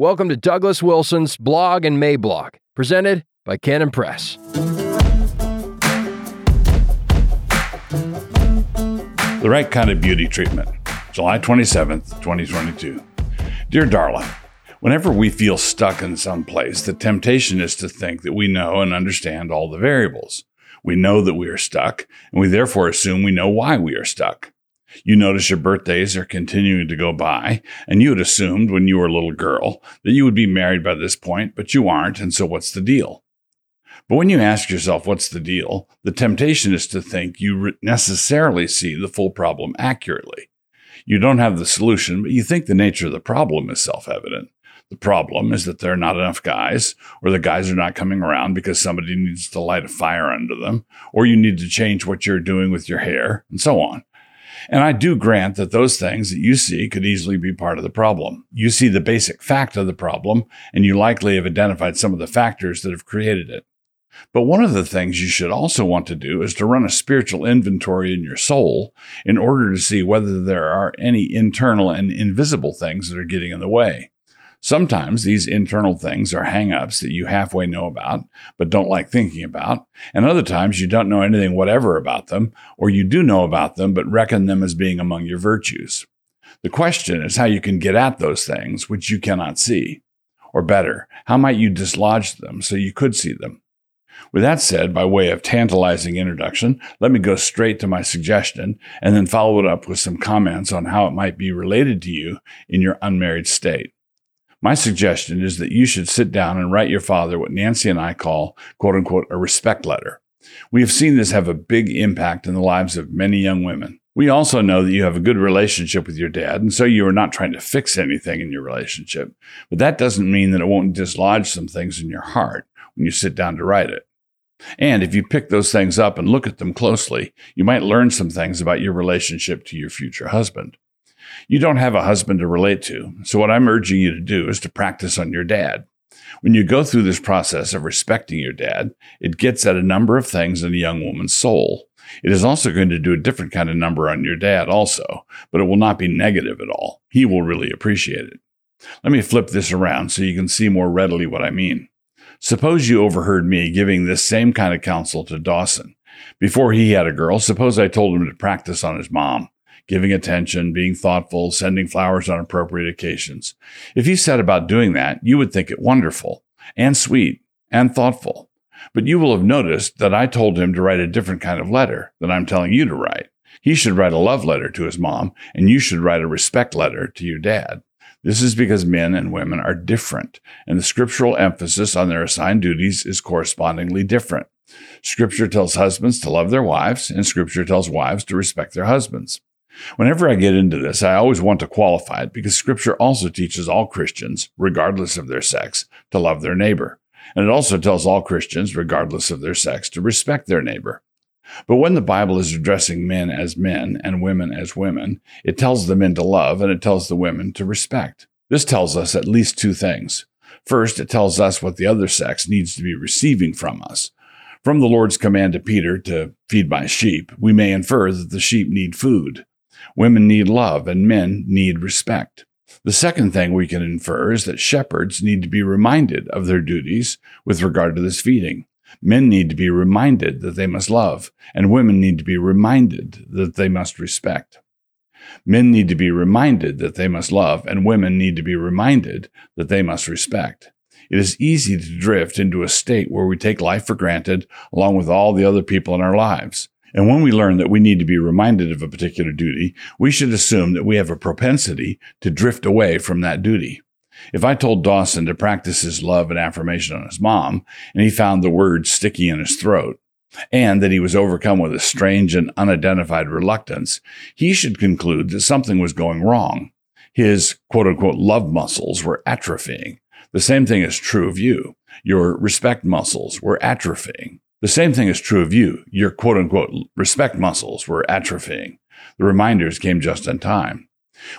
Welcome to Douglas Wilson's Blog and Mablog, presented by Canon Press. The Right Kind of Beauty Treatment, July 27th, 2022. Dear darling, whenever we feel stuck in some place, the temptation is to think that we know and understand all the variables. We know that we are stuck, and we therefore assume we know why we are stuck. You notice your birthdays are continuing to go by, and you had assumed when you were a little girl that you would be married by this point, but you aren't, and so what's the deal? But when you ask yourself what's the deal, the temptation is to think you necessarily see the full problem accurately. You don't have the solution, but you think the nature of the problem is self evident. The problem is that there are not enough guys, or the guys are not coming around because somebody needs to light a fire under them, or you need to change what you're doing with your hair, and so on. And I do grant that those things that you see could easily be part of the problem. You see the basic fact of the problem, and you likely have identified some of the factors that have created it. But one of the things you should also want to do is to run a spiritual inventory in your soul in order to see whether there are any internal and invisible things that are getting in the way. Sometimes these internal things are hangups that you halfway know about, but don't like thinking about. And other times you don't know anything whatever about them, or you do know about them, but reckon them as being among your virtues. The question is how you can get at those things which you cannot see. Or better, how might you dislodge them so you could see them? With that said, by way of tantalizing introduction, let me go straight to my suggestion and then follow it up with some comments on how it might be related to you in your unmarried state. My suggestion is that you should sit down and write your father what Nancy and I call, quote unquote, a respect letter. We have seen this have a big impact in the lives of many young women. We also know that you have a good relationship with your dad, and so you are not trying to fix anything in your relationship. But that doesn't mean that it won't dislodge some things in your heart when you sit down to write it. And if you pick those things up and look at them closely, you might learn some things about your relationship to your future husband. You don't have a husband to relate to. So, what I'm urging you to do is to practice on your dad. When you go through this process of respecting your dad, it gets at a number of things in a young woman's soul. It is also going to do a different kind of number on your dad, also, but it will not be negative at all. He will really appreciate it. Let me flip this around so you can see more readily what I mean. Suppose you overheard me giving this same kind of counsel to Dawson. Before he had a girl, suppose I told him to practice on his mom giving attention, being thoughtful, sending flowers on appropriate occasions. If he set about doing that, you would think it wonderful and sweet and thoughtful. But you will have noticed that I told him to write a different kind of letter than I'm telling you to write. He should write a love letter to his mom, and you should write a respect letter to your dad. This is because men and women are different, and the scriptural emphasis on their assigned duties is correspondingly different. Scripture tells husbands to love their wives, and Scripture tells wives to respect their husbands. Whenever I get into this, I always want to qualify it because Scripture also teaches all Christians, regardless of their sex, to love their neighbor. And it also tells all Christians, regardless of their sex, to respect their neighbor. But when the Bible is addressing men as men and women as women, it tells the men to love and it tells the women to respect. This tells us at least two things. First, it tells us what the other sex needs to be receiving from us. From the Lord's command to Peter to feed my sheep, we may infer that the sheep need food. Women need love and men need respect. The second thing we can infer is that shepherds need to be reminded of their duties with regard to this feeding. Men need to be reminded that they must love, and women need to be reminded that they must respect. Men need to be reminded that they must love, and women need to be reminded that they must respect. It is easy to drift into a state where we take life for granted along with all the other people in our lives. And when we learn that we need to be reminded of a particular duty, we should assume that we have a propensity to drift away from that duty. If I told Dawson to practice his love and affirmation on his mom, and he found the words sticky in his throat, and that he was overcome with a strange and unidentified reluctance, he should conclude that something was going wrong. His quote unquote love muscles were atrophying. The same thing is true of you. Your respect muscles were atrophying. The same thing is true of you. Your quote unquote respect muscles were atrophying. The reminders came just in time.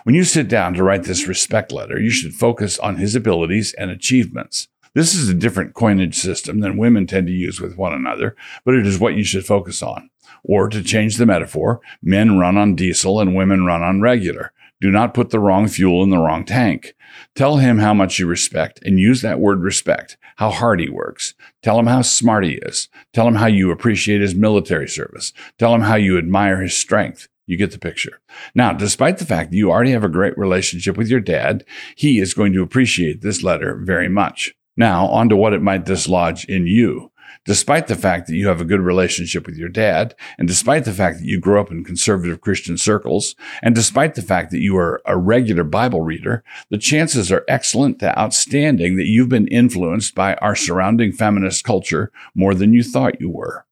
When you sit down to write this respect letter, you should focus on his abilities and achievements. This is a different coinage system than women tend to use with one another, but it is what you should focus on. Or to change the metaphor, men run on diesel and women run on regular. Do not put the wrong fuel in the wrong tank. Tell him how much you respect and use that word respect, how hard he works. Tell him how smart he is. Tell him how you appreciate his military service. Tell him how you admire his strength. You get the picture. Now, despite the fact that you already have a great relationship with your dad, he is going to appreciate this letter very much. Now, on to what it might dislodge in you despite the fact that you have a good relationship with your dad, and despite the fact that you grew up in conservative Christian circles, and despite the fact that you are a regular Bible reader, the chances are excellent to outstanding that you've been influenced by our surrounding feminist culture more than you thought you were.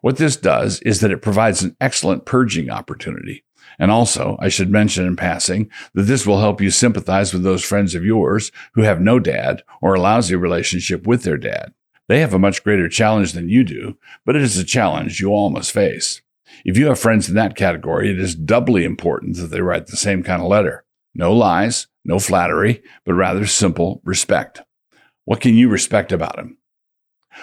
What this does is that it provides an excellent purging opportunity. And also, I should mention in passing that this will help you sympathize with those friends of yours who have no dad or a lousy relationship with their dad. They have a much greater challenge than you do, but it is a challenge you all must face. If you have friends in that category, it is doubly important that they write the same kind of letter. No lies, no flattery, but rather simple respect. What can you respect about him?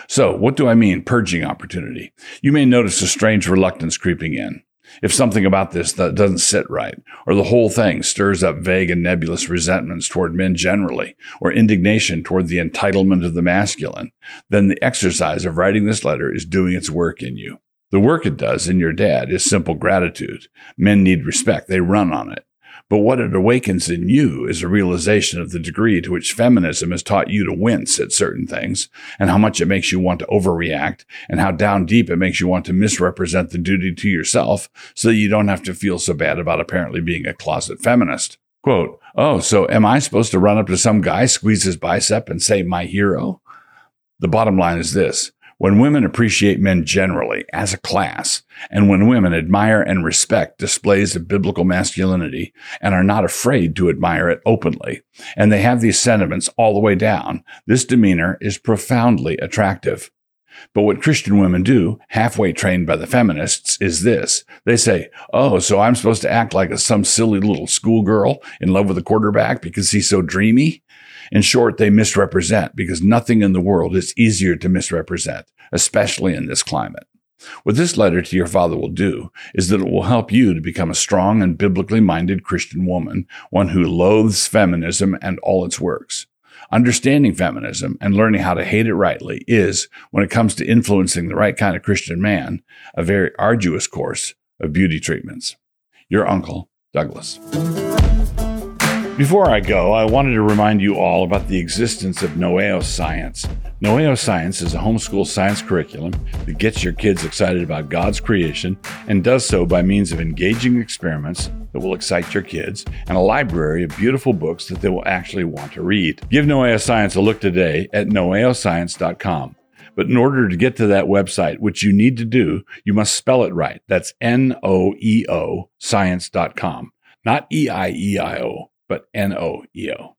So, what do I mean, purging opportunity? You may notice a strange reluctance creeping in if something about this that doesn't sit right, or the whole thing stirs up vague and nebulous resentments toward men generally, or indignation toward the entitlement of the masculine, then the exercise of writing this letter is doing its work in you. The work it does in your dad is simple gratitude. Men need respect. They run on it. But what it awakens in you is a realization of the degree to which feminism has taught you to wince at certain things and how much it makes you want to overreact and how down deep it makes you want to misrepresent the duty to yourself so that you don't have to feel so bad about apparently being a closet feminist. Quote, Oh, so am I supposed to run up to some guy, squeeze his bicep and say, my hero? The bottom line is this when women appreciate men generally as a class, and when women admire and respect displays of biblical masculinity and are not afraid to admire it openly, and they have these sentiments all the way down, this demeanor is profoundly attractive. But what Christian women do, halfway trained by the feminists, is this. They say, Oh, so I'm supposed to act like a, some silly little schoolgirl in love with a quarterback because he's so dreamy? In short, they misrepresent because nothing in the world is easier to misrepresent, especially in this climate. What this letter to your father will do is that it will help you to become a strong and biblically minded Christian woman, one who loathes feminism and all its works. Understanding feminism and learning how to hate it rightly is, when it comes to influencing the right kind of Christian man, a very arduous course of beauty treatments. Your uncle, Douglas. Before I go, I wanted to remind you all about the existence of Noeo Science. Noeo Science is a homeschool science curriculum that gets your kids excited about God's creation and does so by means of engaging experiments that will excite your kids and a library of beautiful books that they will actually want to read. Give Noeo Science a look today at noeoscience.com. But in order to get to that website, which you need to do, you must spell it right. That's N O E O science.com, not E I E I O but N O E O.